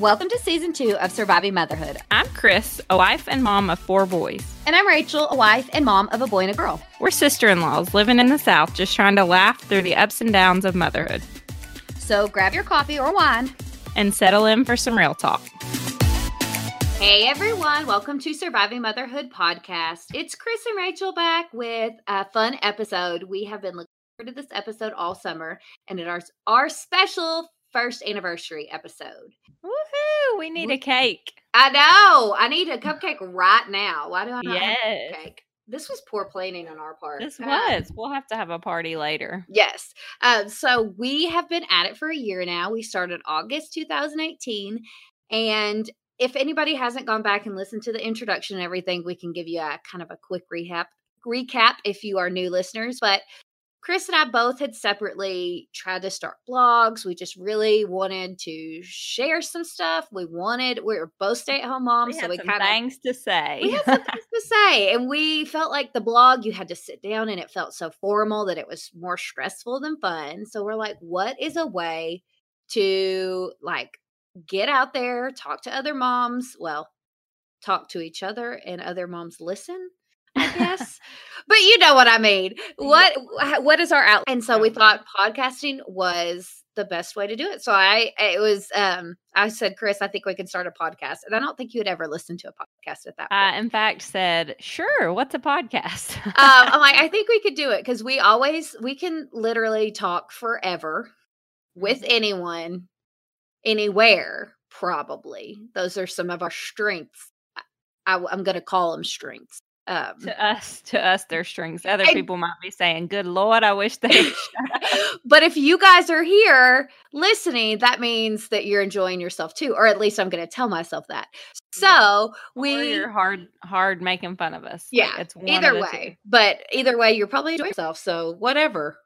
Welcome to season two of Surviving Motherhood. I'm Chris, a wife and mom of four boys. And I'm Rachel, a wife and mom of a boy and a girl. We're sister in laws living in the South, just trying to laugh through the ups and downs of motherhood. So grab your coffee or wine and settle in for some real talk. Hey everyone, welcome to Surviving Motherhood podcast. It's Chris and Rachel back with a fun episode. We have been looking forward to this episode all summer, and it is our special first anniversary episode. Woohoo! We need a cake. I know. I need a cupcake right now. Why do I not yes. have a cake? This was poor planning on our part. This was. Um, we'll have to have a party later. Yes. Um, so we have been at it for a year now. We started August 2018. And if anybody hasn't gone back and listened to the introduction and everything, we can give you a kind of a quick recap recap if you are new listeners. But Chris and I both had separately tried to start blogs. We just really wanted to share some stuff. We wanted we were both stay at home moms, we so we kind of things to say. We had some things to say, and we felt like the blog you had to sit down, and it felt so formal that it was more stressful than fun. So we're like, what is a way to like get out there, talk to other moms? Well, talk to each other, and other moms listen I guess. but you know what I mean. What what is our outlet? And so we thought podcasting was the best way to do it. So I it was um I said, Chris, I think we can start a podcast. And I don't think you had ever listened to a podcast at that point. in fact said, sure, what's a podcast? um, I'm like, I think we could do it because we always we can literally talk forever with mm-hmm. anyone, anywhere, probably. Those are some of our strengths. I, I'm going to call them strengths. Um, to us, to us, their strings. Other people might be saying, "Good Lord, I wish they." but if you guys are here listening, that means that you're enjoying yourself too, or at least I'm going to tell myself that. So we, or you're hard, hard making fun of us. Yeah, like it's either way. But either way, you're probably enjoying yourself. So whatever.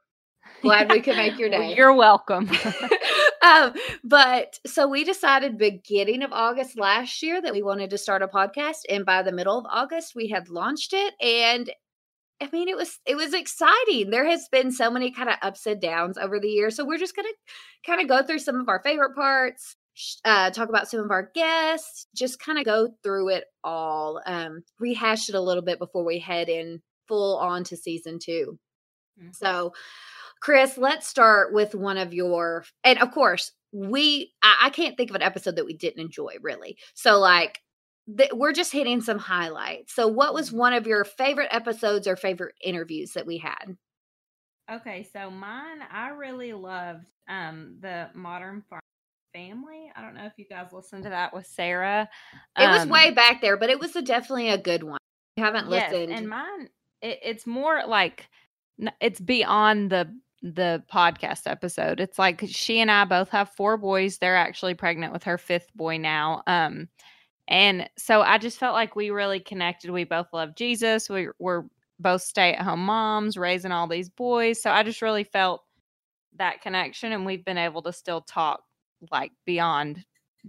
Glad we could make your day. Well, you're welcome. um, but so we decided beginning of August last year that we wanted to start a podcast, and by the middle of August we had launched it, and I mean it was it was exciting. There has been so many kind of ups and downs over the years, so we're just gonna kind of go through some of our favorite parts. Uh, talk about some of our guests, just kind of go through it all, um, rehash it a little bit before we head in full on to season 2 mm-hmm. So, Chris, let's start with one of your, and of course, we, I, I can't think of an episode that we didn't enjoy really. So, like, the, we're just hitting some highlights. So, what was one of your favorite episodes or favorite interviews that we had? Okay, so mine, I really loved um the Modern Farm Family. I don't know if you guys listened to that with Sarah. It um, was way back there, but it was a, definitely a good one. I haven't yes, listened. And mine, it, it's more like it's beyond the the podcast episode. It's like she and I both have four boys. They're actually pregnant with her fifth boy now. Um, and so I just felt like we really connected. We both love Jesus. We were both stay at home moms, raising all these boys. So I just really felt that connection, and we've been able to still talk like beyond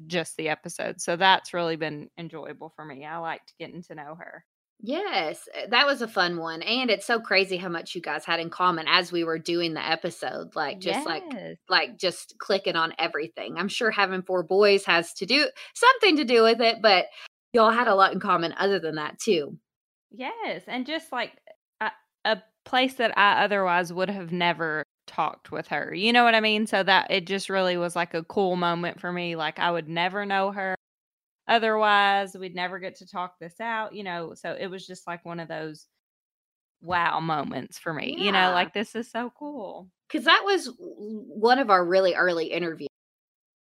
just the episode. So that's really been enjoyable for me. I liked getting to know her. Yes, eh, that was a fun one. And it's so crazy how much you guys had in common as we were doing the episode. Like just yes. like like just clicking on everything. I'm sure having four boys has to do something to do with it, but y'all had a lot in common other than that too. Yes, and just like a, a place that I otherwise would have never talked with her. You know what I mean? So that it just really was like a cool moment for me. Like I would never know her otherwise we'd never get to talk this out you know so it was just like one of those wow moments for me yeah. you know like this is so cool because that was one of our really early interviews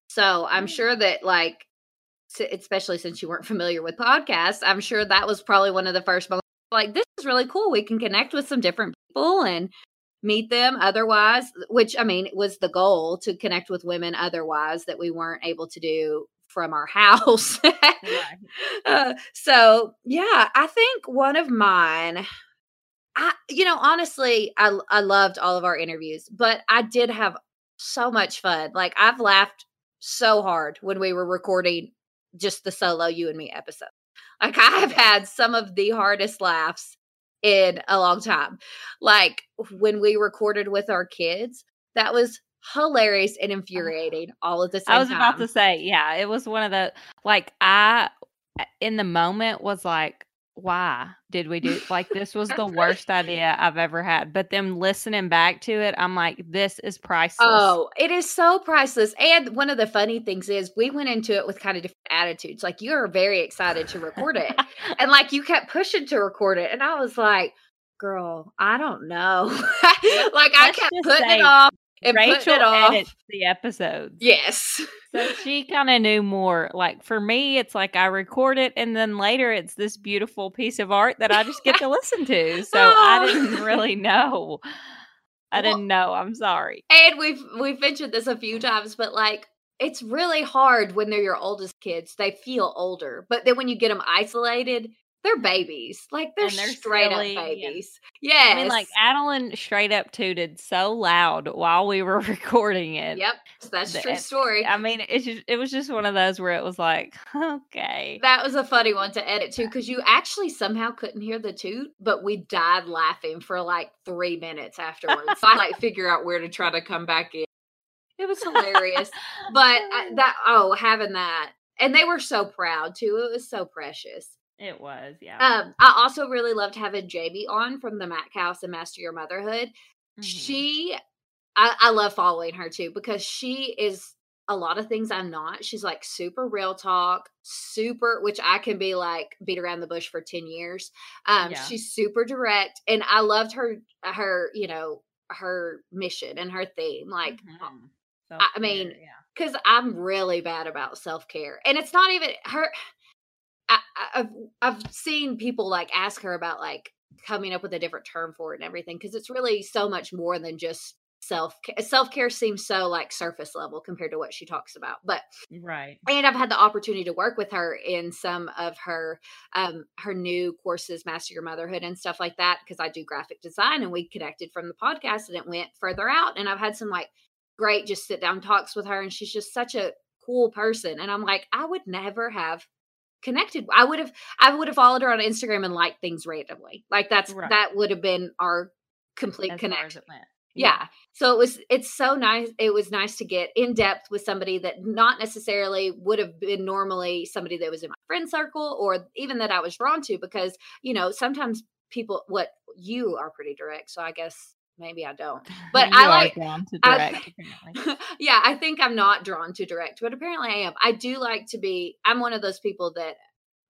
so i'm mm. sure that like especially since you weren't familiar with podcasts i'm sure that was probably one of the first moments like this is really cool. We can connect with some different people and meet them otherwise, which I mean it was the goal to connect with women otherwise that we weren't able to do from our house. uh, so yeah, I think one of mine. I, you know, honestly, I I loved all of our interviews, but I did have so much fun. Like I've laughed so hard when we were recording just the solo you and me episode. Like I have had some of the hardest laughs in a long time. Like when we recorded with our kids, that was hilarious and infuriating all at the same time. I was about to say, yeah, it was one of the like I in the moment was like, why did we do like this was the worst idea I've ever had. But then listening back to it, I'm like, this is priceless. Oh, it is so priceless. And one of the funny things is we went into it with kind of different attitudes. Like you were very excited to record it. and like you kept pushing to record it. And I was like, girl, I don't know. like I kept putting say, it off and Rachel it off. edits the episodes. Yes. So she kind of knew more. Like for me, it's like I record it and then later it's this beautiful piece of art that I just get to listen to. So oh. I didn't really know. I well, didn't know. I'm sorry. And we've we've mentioned this a few times, but like it's really hard when they're your oldest kids. They feel older. But then when you get them isolated, they're babies. Like they're, they're straight silly, up babies. Yeah. I mean, like Adeline straight up tooted so loud while we were recording it. Yep. That's a true story. I mean, it's just, it was just one of those where it was like, okay. That was a funny one to edit too, because you actually somehow couldn't hear the toot, but we died laughing for like three minutes afterwards. so I like figure out where to try to come back in. It was hilarious. but uh, oh. that, oh, having that. And they were so proud too. It was so precious. It was, yeah. Um, I also really loved having Jamie on from the Mac House and Master Your Motherhood. Mm-hmm. She, I, I love following her too because she is a lot of things I'm not. She's like super real talk, super, which I can be like beat around the bush for 10 years. Um, yeah. she's super direct and I loved her, her, you know, her mission and her theme. Like, mm-hmm. I mean, because yeah. I'm really bad about self care and it's not even her I, have I've seen people like ask her about like coming up with a different term for it and everything because it's really so much more than just self self care seems so like surface level compared to what she talks about but right. and i've had the opportunity to work with her in some of her um her new courses master your motherhood and stuff like that because i do graphic design and we connected from the podcast and it went further out and i've had some like great just sit down talks with her and she's just such a cool person and i'm like i would never have connected. I would have I would have followed her on Instagram and liked things randomly. Like that's right. that would have been our complete as connection. Yeah. yeah. So it was it's so nice it was nice to get in depth with somebody that not necessarily would have been normally somebody that was in my friend circle or even that I was drawn to because, you know, sometimes people what you are pretty direct. So I guess maybe I don't. But I like drawn to direct. I, yeah, I think I'm not drawn to direct, but apparently I am. I do like to be. I'm one of those people that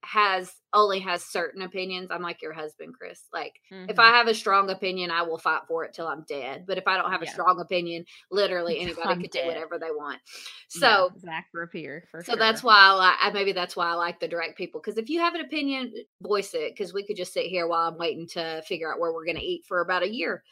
has only has certain opinions. I'm like your husband, Chris. Like mm-hmm. if I have a strong opinion, I will fight for it till I'm dead. But if I don't have yeah. a strong opinion, literally anybody could dead. do whatever they want. So yeah, Zach Rapier for so sure. that's why I like. Maybe that's why I like the direct people because if you have an opinion, voice it. Because we could just sit here while I'm waiting to figure out where we're going to eat for about a year.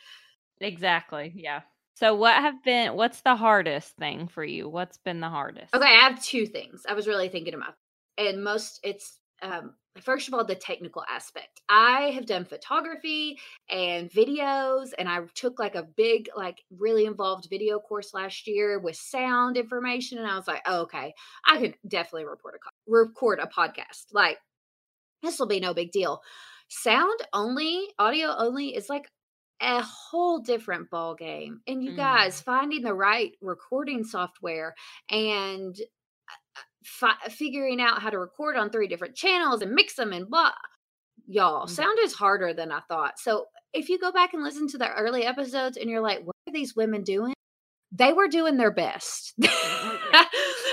Exactly. Yeah. So what have been what's the hardest thing for you? What's been the hardest? Okay, I have two things. I was really thinking about. And most it's um first of all the technical aspect. I have done photography and videos and I took like a big like really involved video course last year with sound information and I was like, oh, "Okay, I could definitely report a record a podcast. Like this will be no big deal." Sound only, audio only is like a whole different ball game and you mm. guys finding the right recording software and uh, uh, fi- figuring out how to record on three different channels and mix them and blah y'all mm. sound is harder than i thought so if you go back and listen to the early episodes and you're like what are these women doing they were doing their best.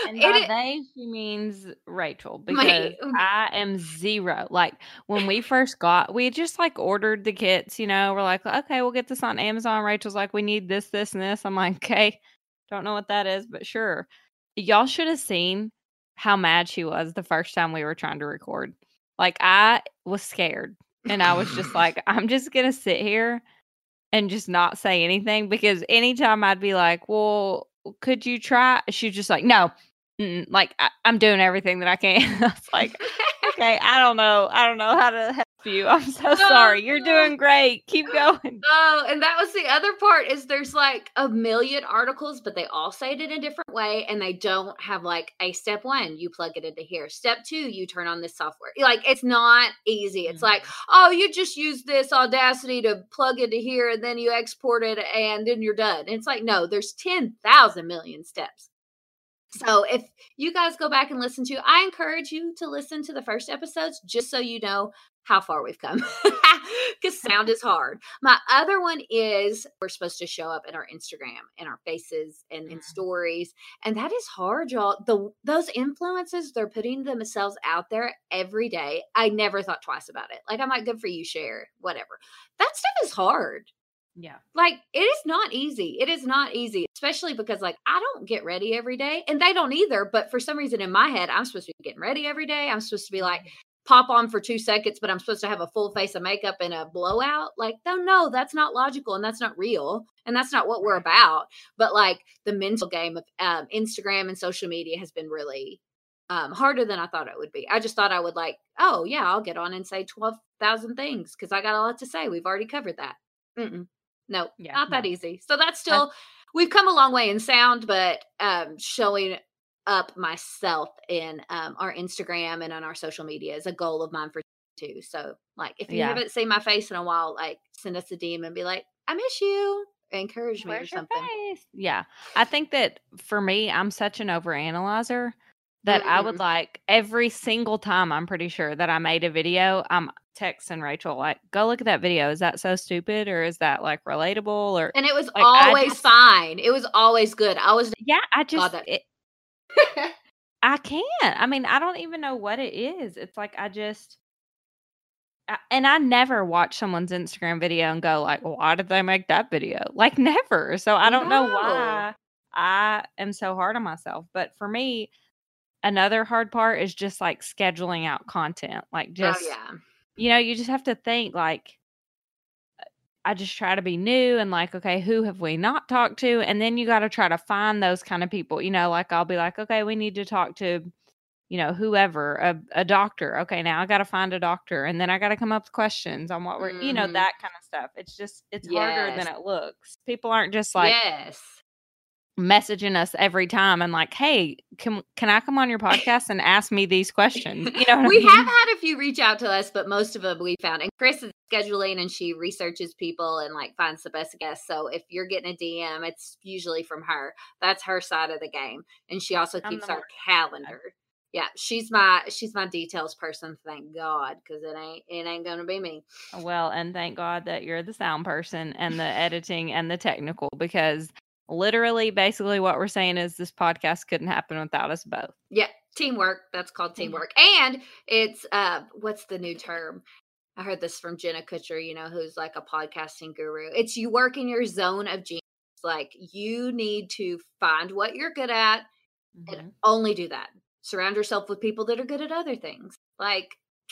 And by it, they, she means Rachel because my, I am zero. Like when we first got, we just like ordered the kits. You know, we're like, okay, we'll get this on Amazon. Rachel's like, we need this, this, and this. I'm like, okay, don't know what that is, but sure. Y'all should have seen how mad she was the first time we were trying to record. Like I was scared And I was just like, I'm just going to sit here and just not say anything because anytime I'd be like, well, could you try? She's just like, no. Like I, am doing everything that I can. I was like, okay, I don't know, I don't know how to help you. I'm so oh, sorry. You're doing great. Keep going. Oh, and that was the other part is there's like a million articles, but they all say it in a different way, and they don't have like a step one. You plug it into here. Step two, you turn on this software. Like it's not easy. It's mm-hmm. like, oh, you just use this Audacity to plug into here, and then you export it, and then you're done. And it's like, no, there's ten thousand million steps. So if you guys go back and listen to, I encourage you to listen to the first episodes just so you know how far we've come because sound is hard. My other one is we're supposed to show up in our Instagram and our faces and in mm. stories, and that is hard, y'all. The those influences they're putting themselves out there every day. I never thought twice about it. Like I'm like, good for you, share whatever. That stuff is hard. Yeah. Like it is not easy. It is not easy, especially because like I don't get ready every day and they don't either. But for some reason in my head, I'm supposed to be getting ready every day. I'm supposed to be like pop on for two seconds, but I'm supposed to have a full face of makeup and a blowout. Like, no, no, that's not logical and that's not real. And that's not what we're about. But like the mental game of um, Instagram and social media has been really um, harder than I thought it would be. I just thought I would like, oh yeah, I'll get on and say 12,000 things because I got a lot to say. We've already covered that. Mm-mm. No, yeah, not no. that easy. So that's still we've come a long way in sound, but um, showing up myself in um, our Instagram and on our social media is a goal of mine for too. So like if you yeah. haven't seen my face in a while, like send us a DM and be like, I miss you. Encourage me Where's or something. Yeah. I think that for me, I'm such an overanalyzer that mm-hmm. I would like every single time I'm pretty sure that I made a video, I'm texting Rachel like, "Go look at that video. Is that so stupid, or is that like relatable?" Or and it was like, always just, fine. It was always good. I was yeah. I just it, I can't. I mean, I don't even know what it is. It's like I just and I never watch someone's Instagram video and go like, "Why did they make that video?" Like never. So I don't no. know why I am so hard on myself. But for me, another hard part is just like scheduling out content. Like oh, just oh, yeah you know, you just have to think like, I just try to be new and like, okay, who have we not talked to? And then you got to try to find those kind of people. You know, like I'll be like, okay, we need to talk to, you know, whoever, a, a doctor. Okay, now I got to find a doctor. And then I got to come up with questions on what we're, mm-hmm. you know, mm-hmm. that kind of stuff. It's just, it's yes. harder than it looks. People aren't just like, yes messaging us every time and like, hey, can can I come on your podcast and ask me these questions? You know, we I mean? have had a few reach out to us, but most of them we found. And Chris is scheduling and she researches people and like finds the best guests. So if you're getting a DM, it's usually from her. That's her side of the game, and she also keeps our calendar. Yeah, she's my she's my details person. Thank God, because it ain't it ain't gonna be me. Well, and thank God that you're the sound person and the editing and the technical because literally basically what we're saying is this podcast couldn't happen without us both. Yeah teamwork. That's called teamwork. And it's uh what's the new term? I heard this from jenna kutcher you know who's like a podcasting guru. It's you work in your zone of genius. Like you need to find what you're good at mm-hmm. and only do that. Surround yourself with people that are good at other things. Like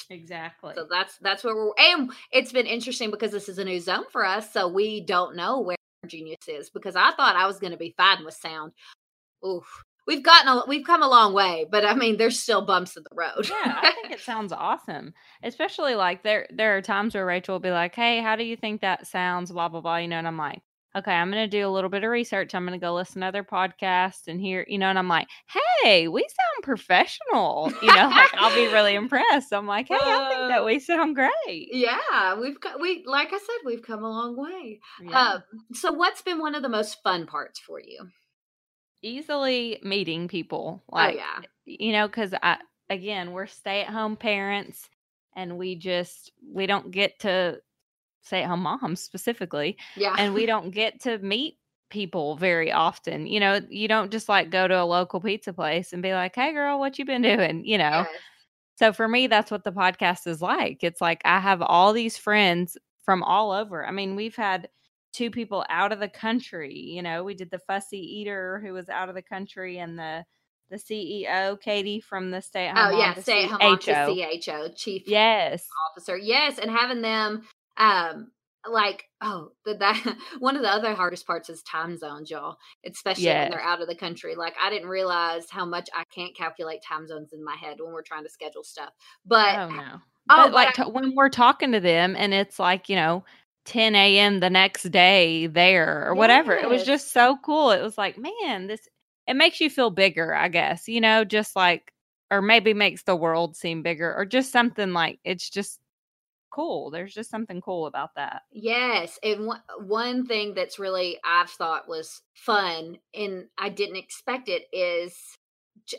exactly. so that's that's what we're and it's been interesting because this is a new zone for us so we don't know where genius is because I thought I was going to be fine with sound. Oof. We've gotten a, we've come a long way, but I mean, there's still bumps in the road. yeah, I think it sounds awesome. Especially like there there are times where Rachel will be like, "Hey, how do you think that sounds?" Blah blah blah. You know, and I'm like, okay, I'm going to do a little bit of research. I'm going to go listen to other podcasts and hear, you know, and I'm like, hey, we sound professional. You know, like I'll be really impressed. I'm like, hey, I think that we sound great. Yeah, we've got, we, like I said, we've come a long way. Yeah. Uh, so, what's been one of the most fun parts for you? Easily meeting people. Oh, like, oh, yeah. You know, because I, again, we're stay at home parents and we just, we don't get to stay at home moms specifically. Yeah. And we don't get to meet people very often. You know, you don't just like go to a local pizza place and be like, "Hey girl, what you been doing?" you know. Yes. So for me that's what the podcast is like. It's like I have all these friends from all over. I mean, we've had two people out of the country, you know. We did the fussy eater who was out of the country and the the CEO, Katie from the stay at home. Oh yeah, stay at home office CHO, chief yes officer. Yes, and having them um like oh the, that one of the other hardest parts is time zones y'all especially yes. when they're out of the country like i didn't realize how much i can't calculate time zones in my head when we're trying to schedule stuff but oh no oh but like I, when we're talking to them and it's like you know 10 a.m the next day there or yes. whatever it was just so cool it was like man this it makes you feel bigger i guess you know just like or maybe makes the world seem bigger or just something like it's just cool. There's just something cool about that. Yes. And one, one thing that's really I've thought was fun and I didn't expect it is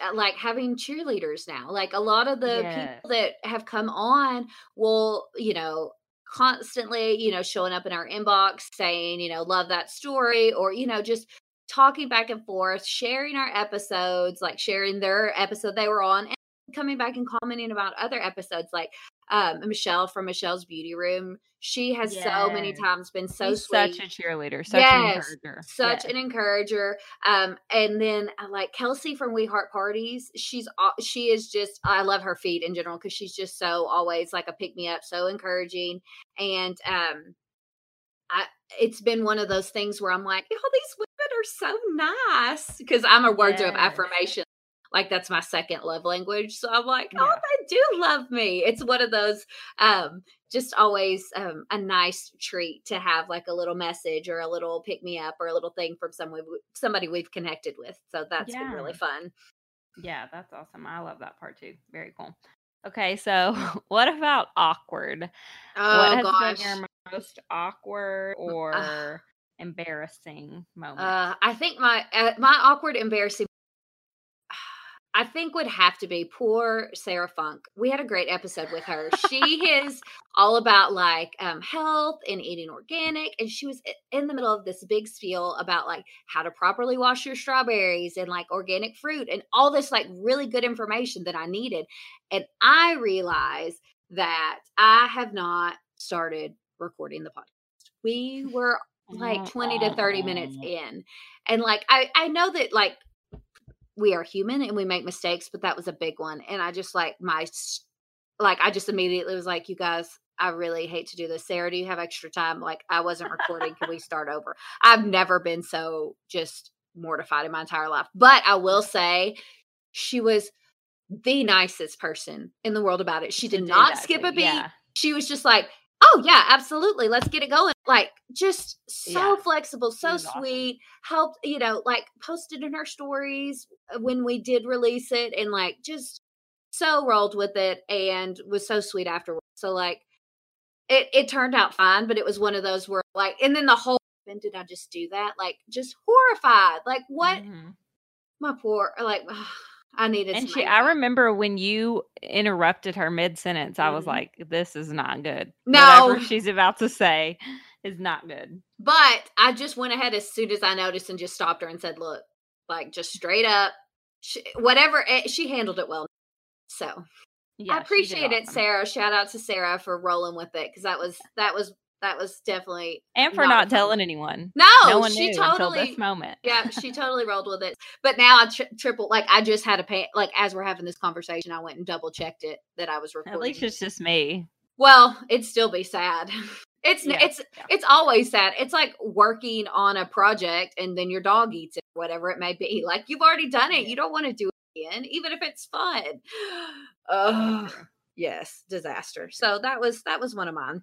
uh, like having cheerleaders now. Like a lot of the yes. people that have come on will, you know, constantly, you know, showing up in our inbox saying, you know, love that story or, you know, just talking back and forth, sharing our episodes, like sharing their episode they were on and coming back and commenting about other episodes like um, Michelle from Michelle's Beauty Room. She has yes. so many times been so She's sweet. Such a cheerleader, such yes, an encourager. Such yes. an encourager. Um, and then uh, like Kelsey from We Heart Parties, she's she is just I love her feed in general because she's just so always like a pick me up, so encouraging. And um I it's been one of those things where I'm like, oh, these women are so nice because I'm a words of affirmation like that's my second love language. So I'm like, oh, they do love me. It's one of those um just always um, a nice treat to have like a little message or a little pick me up or a little thing from someone somebody we've connected with. So that's yeah. been really fun. Yeah, that's awesome. I love that part too. Very cool. Okay, so what about awkward? Oh what has gosh. been your most awkward or uh, embarrassing moment? Uh, I think my uh, my awkward, embarrassing I think would have to be poor Sarah Funk. We had a great episode with her. She is all about like um, health and eating organic, and she was in the middle of this big spiel about like how to properly wash your strawberries and like organic fruit and all this like really good information that I needed. And I realized that I have not started recording the podcast. We were like 20 to 30 minutes in. And like I I know that like we are human and we make mistakes, but that was a big one. And I just like my, like, I just immediately was like, you guys, I really hate to do this. Sarah, do you have extra time? Like, I wasn't recording. Can we start over? I've never been so just mortified in my entire life. But I will say, she was the nicest person in the world about it. She did not skip a beat. Yeah. She was just like, oh yeah absolutely let's get it going like just so yeah. flexible so sweet awesome. helped you know like posted in her stories uh, when we did release it and like just so rolled with it and was so sweet afterwards so like it it turned out fine but it was one of those where like and then the whole when did i just do that like just horrified like what mm-hmm. my poor like I needed. And she, I remember when you interrupted her mid sentence, I was mm-hmm. like, "This is not good." No, Whatever she's about to say is not good. But I just went ahead as soon as I noticed and just stopped her and said, "Look, like just straight up, she, whatever." It, she handled it well. So yeah, I appreciate it, awesome. Sarah. Shout out to Sarah for rolling with it because that was that was that was definitely and for not, not telling anyone. No, no one she knew totally, until this moment. yeah, she totally rolled with it. But now I tri- triple like I just had a pay like as we're having this conversation, I went and double checked it that I was recording. At least it's just me. Well, it'd still be sad. It's yeah, it's yeah. it's always sad. It's like working on a project and then your dog eats it, whatever it may be. Like you've already done it. You don't want to do it again, even if it's fun. Oh, yes, disaster. So that was that was one of mine.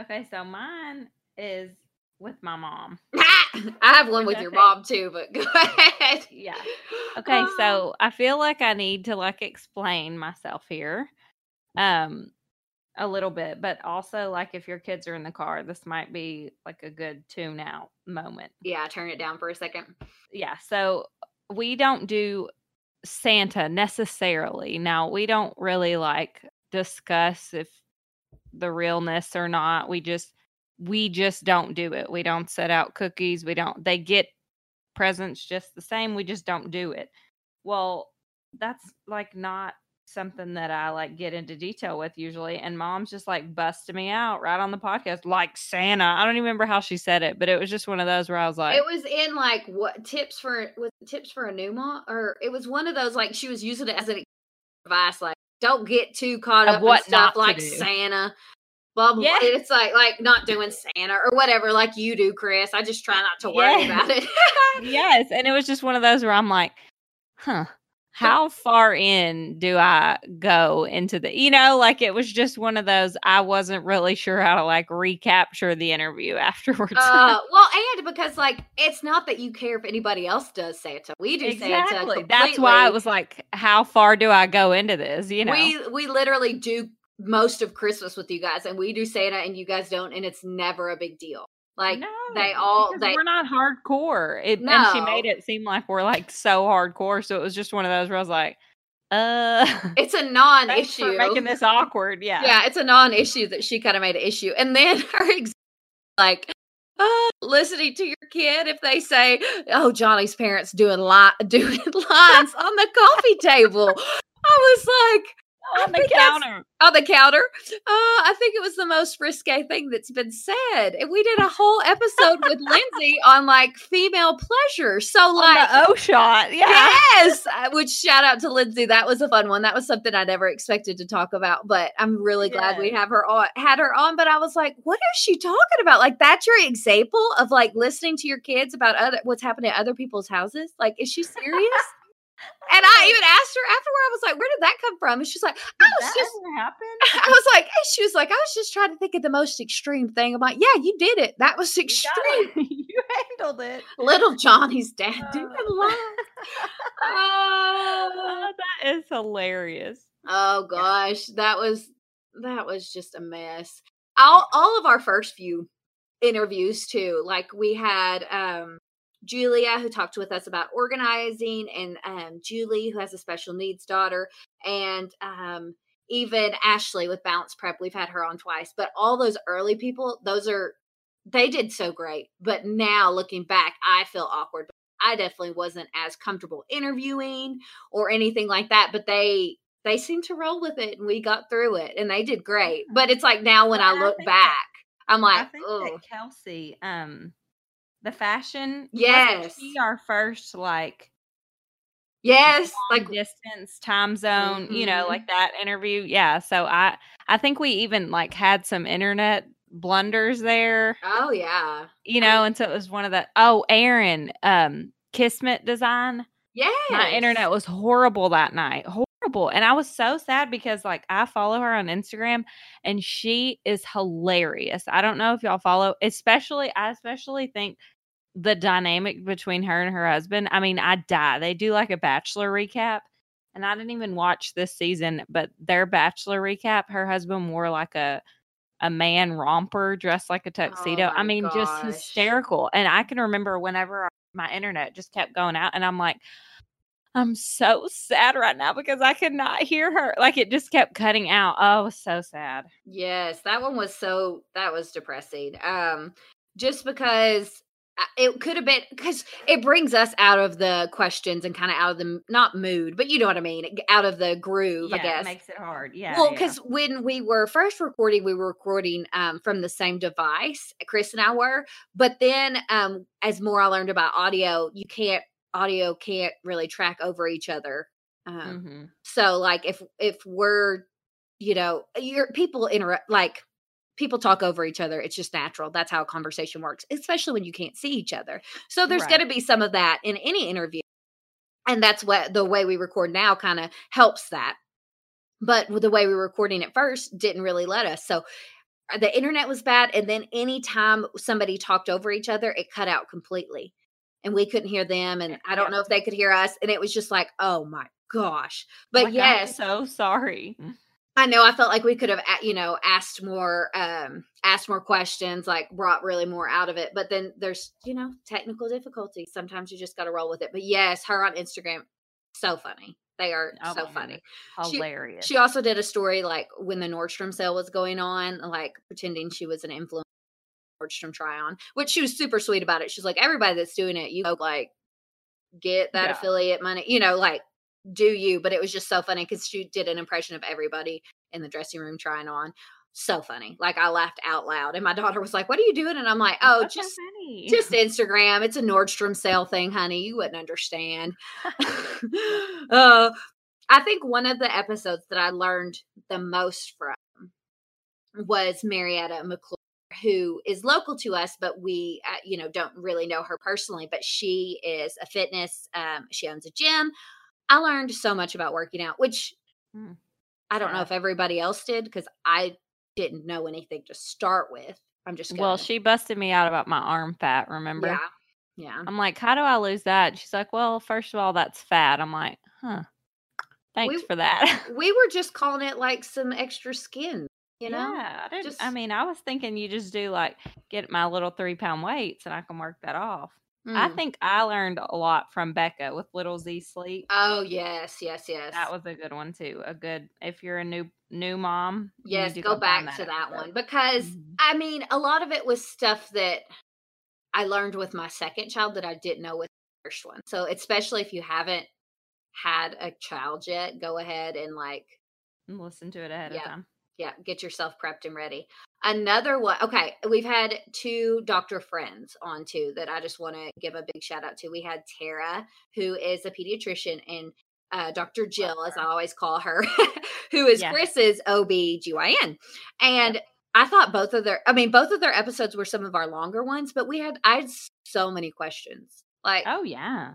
Okay, so mine is with my mom. I have one with your mom too, but go ahead. Yeah. Okay, so I feel like I need to like explain myself here. Um a little bit, but also like if your kids are in the car, this might be like a good tune out moment. Yeah, turn it down for a second. Yeah, so we don't do Santa necessarily. Now, we don't really like discuss if the realness or not. We just we just don't do it. We don't set out cookies. We don't they get presents just the same. We just don't do it. Well, that's like not something that I like get into detail with usually. And mom's just like busted me out right on the podcast, like Santa. I don't even remember how she said it, but it was just one of those where I was like, It was in like what tips for was tips for a new mom or it was one of those like she was using it as an advice like don't get too caught Of up what in stuff like do. Santa. Blah blah. Yeah. blah. It's like like not doing Santa or whatever like you do, Chris. I just try not to worry Yeah. about it. yes. And it was just one of those where I'm like, huh, how far in do I go into the, you know, like it was just one of those, I wasn't really sure how to like recapture the interview afterwards. Uh, well, and because like it's not that you care if anybody else does Santa. We do Santa. exactly. That's why it was like, how far do I go into this? You know, We we literally do most of Christmas with you guys, and we do Santa, and you guys don't, and it's never a big deal. Like no, they all they we're not hardcore. It, And she made it seem like we're like so hardcore. So it was just one of those where I was like, uh, it's a non-issue. making this awkward. Yeah. yeah, it's a non-issue that she kind of made an issue, and then her ex- like. Uh, listening to your kid if they say, "Oh, Johnny's parents doing li- doing lines on the coffee table," I was like, on the counter. on the counter. Uh, I think it was the most risque thing that's been said. And we did a whole episode with Lindsay on like female pleasure. So On like the O shot. Yeah. Yes, which shout out to Lindsay. That was a fun one. That was something I never expected to talk about, but I'm really glad we have her on. Had her on, but I was like, what is she talking about? Like that's your example of like listening to your kids about other what's happening at other people's houses. Like, is she serious? And I even asked her afterward. I was like, where did that come from? And she's like, I Did was that just happen? I was like, she was like, I was just trying to think of the most extreme thing. I'm like, yeah, you did it. That was extreme. it. you handled it. Little Johnny's dad doing Oh. lines. Oh, Oh, that is hilarious. oh gosh, that was that was just a mess. All all of our first few interviews too. Like we had um Julia who talked with us about organizing and um Julie who has a special needs daughter and um even Ashley with Balance Prep. We've had her on twice, but all those early people, those are they did so great. But now looking back, I feel awkward. I definitely wasn't as comfortable interviewing or anything like that, but they they seemed to roll with it and we got through it and they did great. But it's like now when Well, I and I look that- back, I'm like, oh, Kelsey, um, the fashion, Yes. our first like yes, like distance time zone, you know, Mhm. like that interview. Yeah. So I I think we even like had some internet blunders there, oh yeah, you know, and so it was one of the oh, Aaron, um, Kismet design. yes, My internet was horrible that night. Horrible. And I was so sad because like I follow her on Instagram and she is hilarious. I don't know if y'all follow, especially I especially think the dynamic between her and her husband. I mean, I die. They do like a bachelor recap. And I didn't even watch this season, but their bachelor recap, her husband wore like a a man romper dressed like a oh tuxedo. I my mean, just hysterical. And I can remember whenever my internet just kept going out and I'm like, I'm so sad right now because I could not hear her. Like it just kept cutting out. Oh, so sad. Yes, that one was so that was depressing. Um just because it could have been because it brings us out of the questions and kind of out of the not mood, but you know what I mean, out of the groove, I guess. it makes it hard. Yeah. well, yeah. because when we were first recording, we were recording um, from the same device. Chris and I were, but then um, as more I learned about audio, you can't audio can't really track over each other. Um, Mhm. so like if if we're you know, your people interrupt like people talk over each other. It's just natural. That's how a conversation works, especially when you can't see each other. So there's Right. going to be some of that in any interview. And that's what the way we record now kind of helps that. But the way we were recording at first didn't really let us. So uh, the internet was bad. And then anytime somebody talked over each other, it cut out completely. And we couldn't hear them. And I don't know if they could hear us. And it was just like, oh my gosh. But Like, I'm yes, so sorry. I know I felt like we could have you know asked more um asked more questions like brought really more out of it but then there's you know technical difficulties sometimes you just got to roll with it but yes her on Instagram so funny they are Oh so funny goodness. She- Hilarious. she also did a story like when the Nordstrom sale was going on like pretending she was an influencer Nordstrom try on which she was super sweet about it she's like everybody that's doing it you go like get that Yeah. affiliate money you know like do you but it was just so funny because she did an impression of everybody in the dressing room trying on. So funny like i laughed out loud and my daughter was like what are you doing? And i'm like oh That's just just instagram it's a nordstrom sale thing honey you wouldn't understand. Uh, i think one of the episodes that i learned the most from was marietta mcclure who is local to us but we uh, you know don't really know her personally but she is a fitness um, she owns a gym i learned so much about working out which Mm. i don't know if everybody else did because i didn't know anything to start with i'm just gonna, well, she busted me out about my arm fat, remember? yeah yeah I'm like, how do I lose that? She's like, well, first of all, that's fat. I'm like, huh. Thanks We- for that. we were just calling it like some extra skin you know yeah, I, didn't, I mean, I was thinking you just do like get my little three pound weights and I can work that off. I Mm. think I learned a lot from Becca with Little Z Sleep. oh yes yes yes That was a good one too. A good if you're a new new mom. yes go, find back to that episode. one because Mhm. i mean a lot of it was stuff that i learned with my second child that i didn't know with the first one so especially if you haven't had a child yet go ahead and like And Listen to it ahead Yeah. of time. Yeah get yourself prepped and ready. Another one okay we've had two doctor friends on too that i just want to give a big shout out to. We had tara who is a pediatrician and uh, dr jill as i always call her who is Yeah. chris's ob-gyn and i thought both of their i mean both of their episodes were some of our longer ones but we had i had so many questions. Like Oh yeah.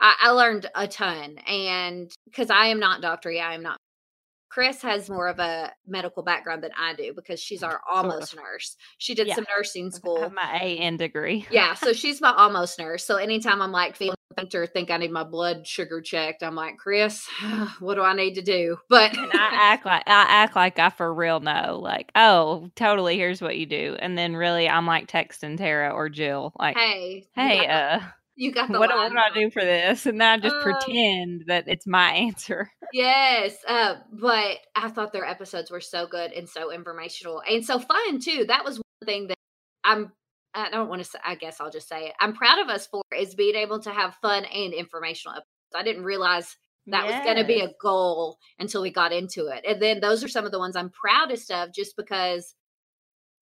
I, I learned a ton and because i am not yeah i am not chris has more of a medical background than i do because she's our almost nurse she did Yeah. some nursing I school have my AN degree. yeah so she's my almost nurse so anytime i'm like feeling or think i need my blood sugar checked i'm like chris what do i need to do but and I act like I act like I for real know, like, oh, totally. Here's what you do, and then really, I'm like texting Tara or Jill, like, hey hey, the- uh, you got the what, do- what do I do for this? And then I just Uh, pretend that it's my answer. Yes, uh, but I thought their episodes were so good and so informational and so fun too. That was one thing that I'm. I don't want to say. I guess I'll just say it. I'm proud of us for is being able to have fun and informational episodes. I didn't realize that was going to be a goal until we got into it, and then those are some of the ones I'm proudest of, just because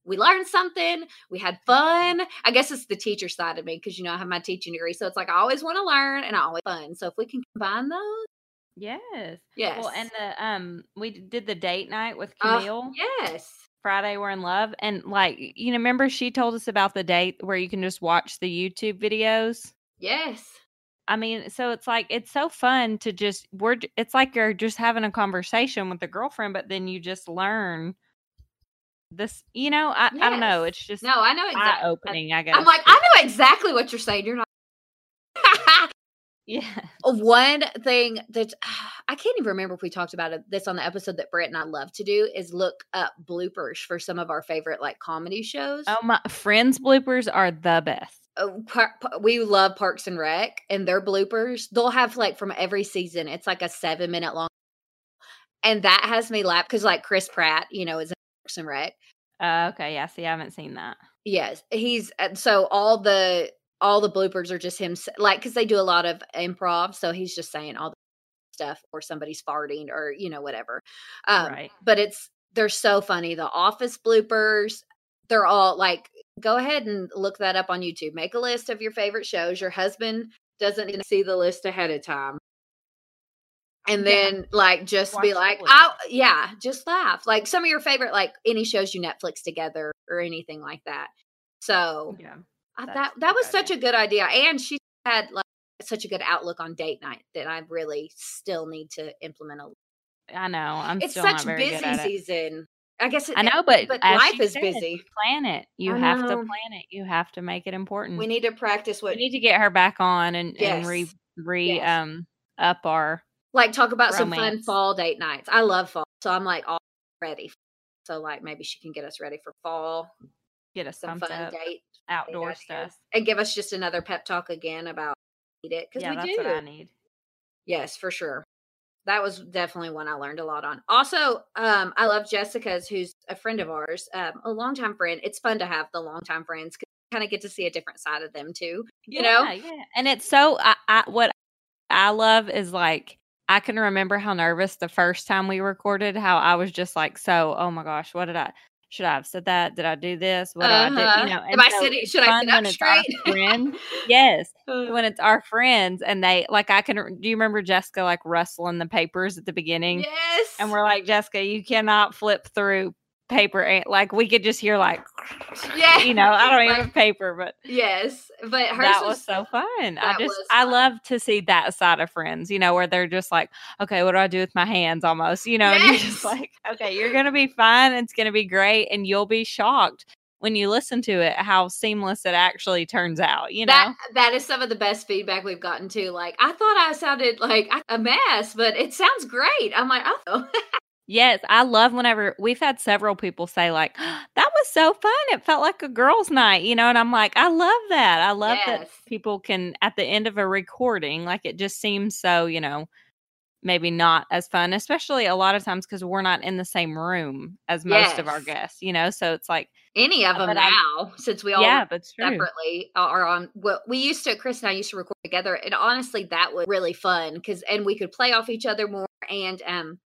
we learned something, we had fun. I guess it's the teacher side of me because you know I have my teaching degree, so it's like I always want to learn and I always fun. So if we can combine those, Yes. yes, Well, and the um, we did the date night with Uh, Camille. yes. Friday we're in love, and like you know, remember she told us about the date where you can just watch the YouTube videos. Yes. I mean, so it's like it's so fun to just we're it's like you're just having a conversation with a girlfriend, but then you just learn this. You know, I I don't know. It's just No, I know eye exactly. opening. I guess. I'm like, I know exactly what you're saying. You're not. yeah, One thing that I can't even remember if we talked about it, this on the episode that Brett and I love to do is look up bloopers for some of our favorite like comedy shows. Oh my friends bloopers are the best. Oh, Par- we love Parks and Rec and their bloopers. They'll have like from every season. It's like a seven minute long, and that has me laugh because like Chris Pratt, you know, is Parks and Rec. Uh, okay, yeah. See, I haven't seen that. Yes, he's uh, so all the all the bloopers are just him like because they do a lot of improv, so he's just saying all the stuff or somebody's farting or you know whatever. Um, Right. But it's they're so funny. The Office bloopers, they're all like go ahead and look that up on YouTube. Make a list of your favorite shows. Your husband doesn't see the list ahead of time. And Yeah. then like just be like, oh yeah, just laugh. Like some of your favorite, like any shows you Netflix together or anything like that. So Yeah. I, that that was such idea. a good idea, and she had like such a good outlook on date night that I really still need to implement. A I know. I'm it's such busy season. I guess it, I know, but but life is said, busy. Plan it. You I have to plan it. You have to make it important. We need to practice what we need to get her back on and and re re yes. um up our like talk about some fun fall date nights. I love fall, so I'm like all ready. So like maybe she can get us ready for fall, get us some fun date outdoor ideas, stuff. and give us just another pep talk again about eat it because Yeah, we that's do. what I need. Yes, for sure. That was definitely one I learned a lot on. Also, um, I love Jessica's, who's a friend of ours, um, a longtime friend. It's fun to have the longtime friends because kind of get to see a different side of them too. You know? Yeah, yeah. And it's so I, I what I love is like I can remember how nervous the first time we recorded, how I was just like, so, oh my gosh, what did I should I have said that? Did I do this? What did I do? Uh-huh. You know, Am and I sitting- should I sit up straight? friend. Yes. Uh, When it's our friends and they like I can do you remember Jessica like rustling the papers at the beginning? yes. And we're like, Jessica, you cannot flip through paper and like we could just hear like Yeah. you know, I don't even Like, have paper, but yes, but hers that was, was so fun. I just I fun. love to see that side of friends, you know, where they're just like, okay, what do I do with my hands almost, you know, and you're just like, okay, you're gonna be fine, it's gonna be great, and you'll be shocked when you listen to it how seamless it actually turns out, you know. that that is some of the best feedback we've gotten to. Like, I thought I sounded like a mess, but it sounds great. I'm like, oh, Yes, I love whenever we've had several people say like that was so fun. It felt like a girls' night, you know, and I'm like, I love that. I love that people can at the end of a recording, like it just seems so, you know, maybe not as fun, especially a lot of times because we're not in the same room as most of our guests, you know. So it's like, any of them But I- now, since we all yeah, but separately are on well we used to chris and i used to record together and honestly that was really fun because and we could play off each other more and um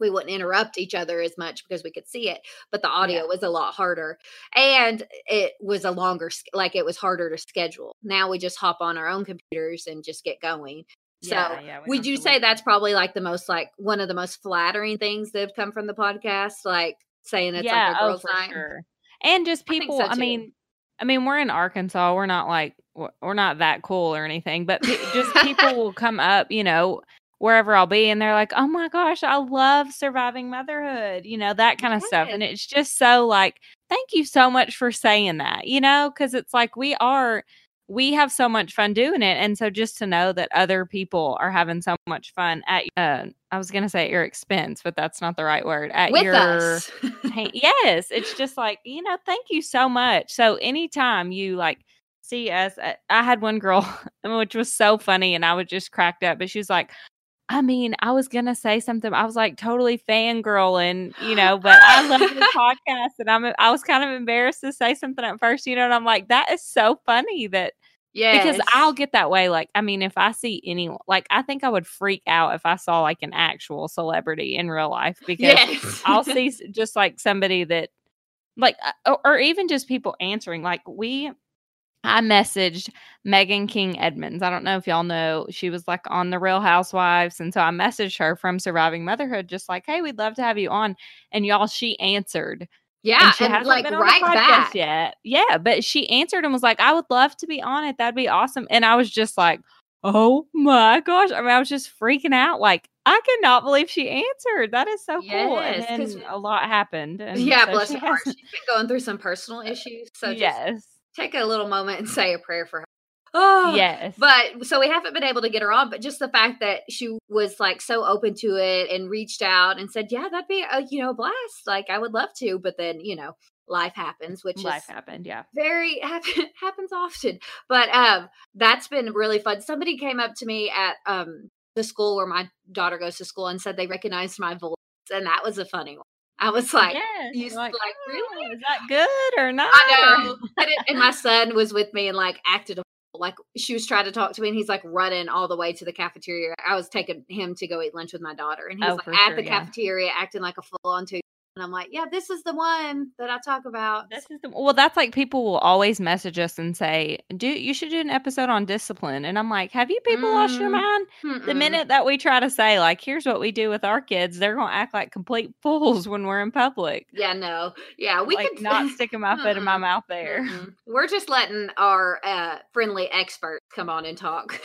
we wouldn't interrupt each other as much because we could see it but the audio Yeah. was a lot harder and it was a longer like it was harder to schedule now we just hop on our own computers and just get going so Yeah, yeah, we would you say that's probably like the most like one of the most flattering things that have come from the podcast like saying it's yeah, like a oh, girls night sure. And just I people, so, I mean, I mean, we're in Arkansas. We're not like we're we're not that cool or anything, but just people will come up, you know, wherever I'll be, and they're like, "Oh my gosh, I love surviving motherhood," you know, that kind of stuff. And it's just so like, thank you so much for saying that, you know, because it's like we are. We have so much fun doing it, and so just to know that other people are having so much fun at, uh, I was gonna say at your expense, but that's not the right word. At with your, us yes, it's just like, you know, thank you so much. So anytime you like see us, I, I had one girl, which was so funny, and I was just cracked up, but she was like, I mean, I was gonna say something. I was like totally fangirling, you know, but I love the podcast, and I'm I was kind of embarrassed to say something at first, you know, and I'm like, that is so funny that yeah because I'll get that way. Like, I mean, if I see anyone, like, I think I would freak out if I saw like an actual celebrity in real life because yes I'll see just like somebody that, like, uh, or, or even just people answering. Like, we, I messaged Meghan King Edmonds. I don't know if y'all know. She was like on The Real Housewives. And so I messaged her from Surviving Motherhood, just like, hey, we'd love to have you on. And y'all, she answered. Yeah, and she and hasn't like been on the podcast back. yet. Yeah, but she answered and was like, I would love to be on it. That'd be awesome. And I was just like, oh my gosh. I mean, I was just freaking out. Like, I cannot believe she answered. That is so cool. Yes, And 'cause- then a lot happened. And Yeah, so bless she her She's been going through some personal issues, so just yes. Take a little moment and say a prayer for her. Oh, Yes. But so we haven't been able to get her on, but just the fact that she was like so open to it and reached out and said, "Yeah, that'd be a you know a blast. Like I would love to." But then you know life happens, which life is happened. Yeah. very happen, happens often but um that's been really fun somebody came up to me at um the school where my daughter goes to school and said they recognized my voice and that was a funny one i was like yes. you like, like, "Oh, really? Is that good or not? i know and, it, and my son was with me and like acted a like she was trying to talk to me and he's like running all the way to the cafeteria i was taking him to go eat lunch with my daughter and he's Oh, like at sure, the yeah. cafeteria acting like a full on two and I'm like, yeah, this is the one that I talk about. This is the, well, that's like people will always message us and say, "Do you should do an episode on discipline?" And I'm like, "Have you people lost your Mm, mind?" The Mm-mm. minute that we try to say like, "Here's what we do with our kids," they're gonna act like complete fools when we're in public. Yeah, no. Yeah, we like could not sticking my foot in my mouth there. Mm-mm. We're just letting our uh, friendly experts come on and talk.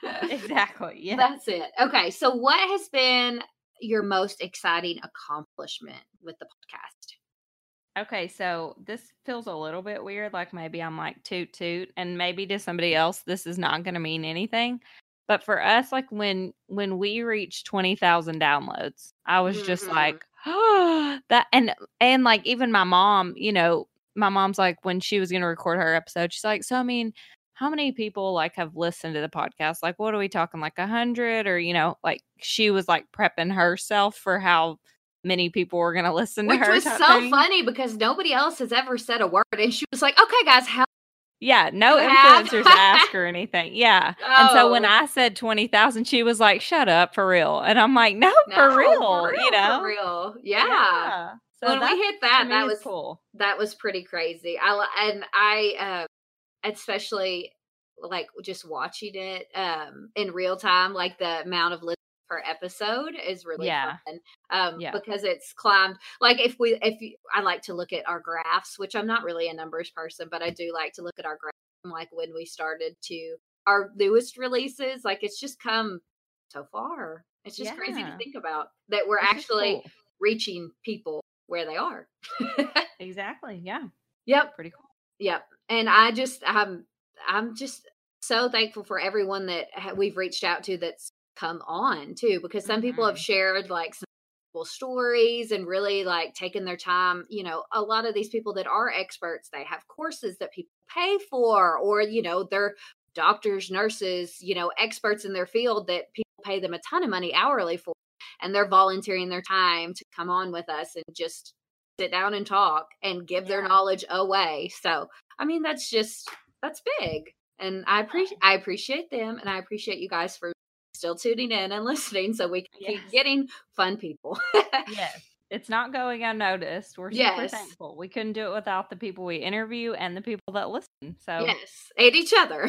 exactly. Yeah. That's it. Okay, so what has been your most exciting accomplishment with the podcast? Okay, so this feels a little bit weird. Like maybe I'm like toot toot, and maybe to somebody else this is not going to mean anything. But for us, like when when we reached twenty thousand downloads, I was just Mhm. like, oh, that and and like even my mom, you know, my mom's like when she was going to record her episode, she's like, so I mean, how many people like have listened to the podcast? Like, what are we talking? Like a hundred, or you know, like she was like prepping herself for how many people were going to listen Which to her. Which was so thing. funny because nobody else has ever said a word. And she was like, okay, guys, how Yeah, no influencers ask or anything. Yeah. And so when Oh. I said 20,000, she was like, shut up for real. And I'm like, no, No, for, real, you know? For real. Yeah. So when we hit that, that was cool. that was pretty crazy. I and I uh especially like just watching it um in real time, like the amount of listeners per episode is really Yeah. fun. Um Yeah. because it's climbed like if we if you, I like to look at our graphs, which I'm not really a numbers person, but I do like to look at our graphs from, like when we started to our newest releases, like it's just come so far. It's just crazy to think about that we're It's actually cool. reaching people where they are. Exactly. Yeah. yep. Pretty cool. Yep. And I just I'm I'm just so thankful for everyone that ha- we've reached out to that's come on too because some people have Mhm. shared like some cool stories and really like taking their time, you know, a lot of these people that are experts, they have courses that people pay for or you know, they're doctors, nurses, you know, experts in their field that people pay them a ton of money hourly for and they're volunteering their time to come on with us and just sit down and talk and give their knowledge away. So, I mean, that's just that's big. And I appreciate I appreciate them and I appreciate you guys for still tuning in and listening so we can Yes. keep getting fun people. Yes. It's not going unnoticed. We're super Yes. thankful. We couldn't do it without the people we interview and the people that listen. So, yes, and each other.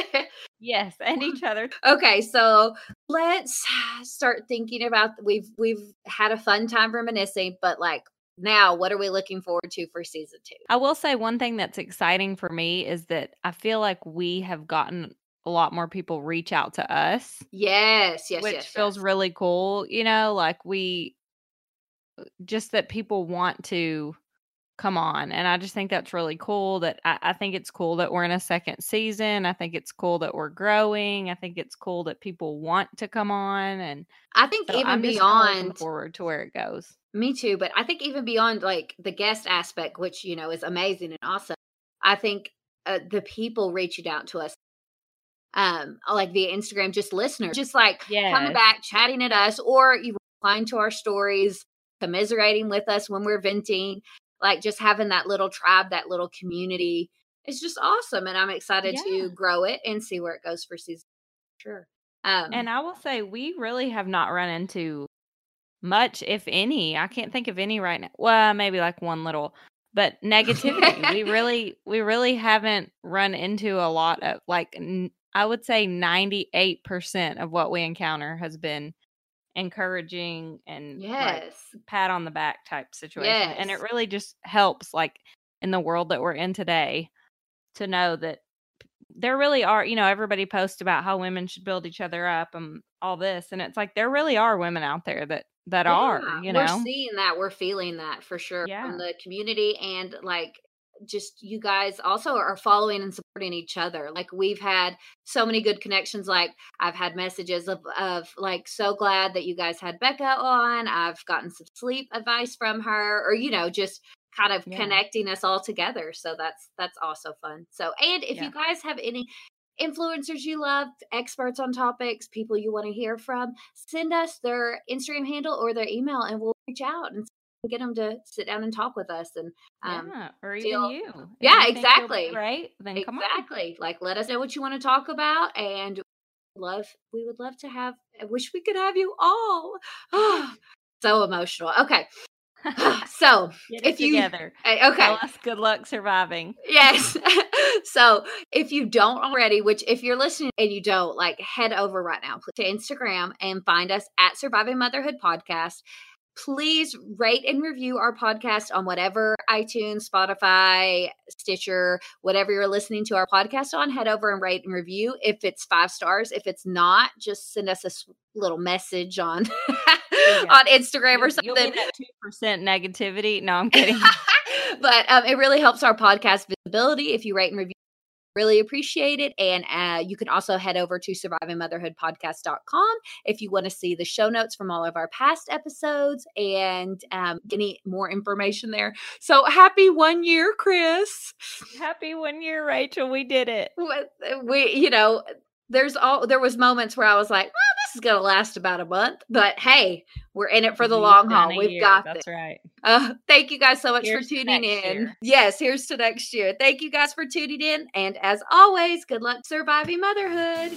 yes, and each other. okay, so let's start thinking about we've we've had a fun time reminiscing, but like now what are we looking forward to for season 2? I will say one thing that's exciting for me is that I feel like we have gotten a lot more people reach out to us, Yes, yes, which yes. feels yes. really cool. You know, like we uh, just that people want to come on. And I just think that's really cool. That I, I think it's cool that we're in a second season. I think it's cool that we're growing. I think it's cool that people want to come on. And I think so even I'm beyond forward to where it goes. Me too, but I think even beyond like the guest aspect, which you know is amazing and awesome, I think uh, the people reaching out to us, um, like via Instagram, just listeners, just like coming back, chatting at us, or you replying to our stories, commiserating with us when we're venting, like just having that little tribe, that little community. It's just awesome, and I'm excited Yeah. to grow it and see where it goes for season. Sure. Um, And I will say, we really have not run into much, if any. I can't think of any right now. Well, maybe like one little, but negativity. we really, we really haven't run into a lot of like. N- I would say ninety eight percent of what we encounter has been encouraging and like yes, pat on the back type situation, and it really just helps, like in the world that we're in today, to know that there really are you know everybody posts about how women should build each other up and all this and it's like there really are women out there that that are you know? we're seeing that we're feeling that for sure Yeah. from the community and like just you guys also are following and supporting each other like we've had so many good connections like i've had messages of of like so glad that you guys had becca on i've gotten some sleep advice from her or you know just kind of Yeah. connecting us all together so that's that's also fun so and if Yeah. you guys have any influencers you love, experts on topics, people you want to hear from, send us their Instagram handle or their email and we'll reach out and get them to sit down and talk with us. And um, yeah or even deal- you If Yeah, you think you'll be exactly. Right? then come on exactly, like let us know what you want to talk about and love, we would love to have, I wish we could have you all. so emotional. Okay. so if you together. Uh, okay good luck surviving. Yes. so if you don't already, which if you're listening and you don't, like head over right now to Instagram and find us at Surviving Motherhood Podcast. Please rate and review our podcast on whatever iTunes, Spotify, Stitcher, whatever you're listening to our podcast on. Head over and rate and review. If it's five stars, if it's not, just send us a little message on on Instagram or something. two percent negativity. No, I'm kidding. but um, it really helps our podcast visibility if you rate and review. Really appreciate it. And uh, you can also head over to survivingmotherhoodpodcast.com if you want to see the show notes from all of our past episodes and um, any more information there. So happy one year, Chris. Happy one year, Rachel. We did it. We, you know, there's all there was moments where I was like, well, this is gonna last about a month, but hey, we're in it for the We've long haul. We've year. got That's this. right. Uh, thank you guys so much Here's for tuning in. year. Yes, here's to next year. Thank you guys for tuning in. And as always, good luck surviving motherhood.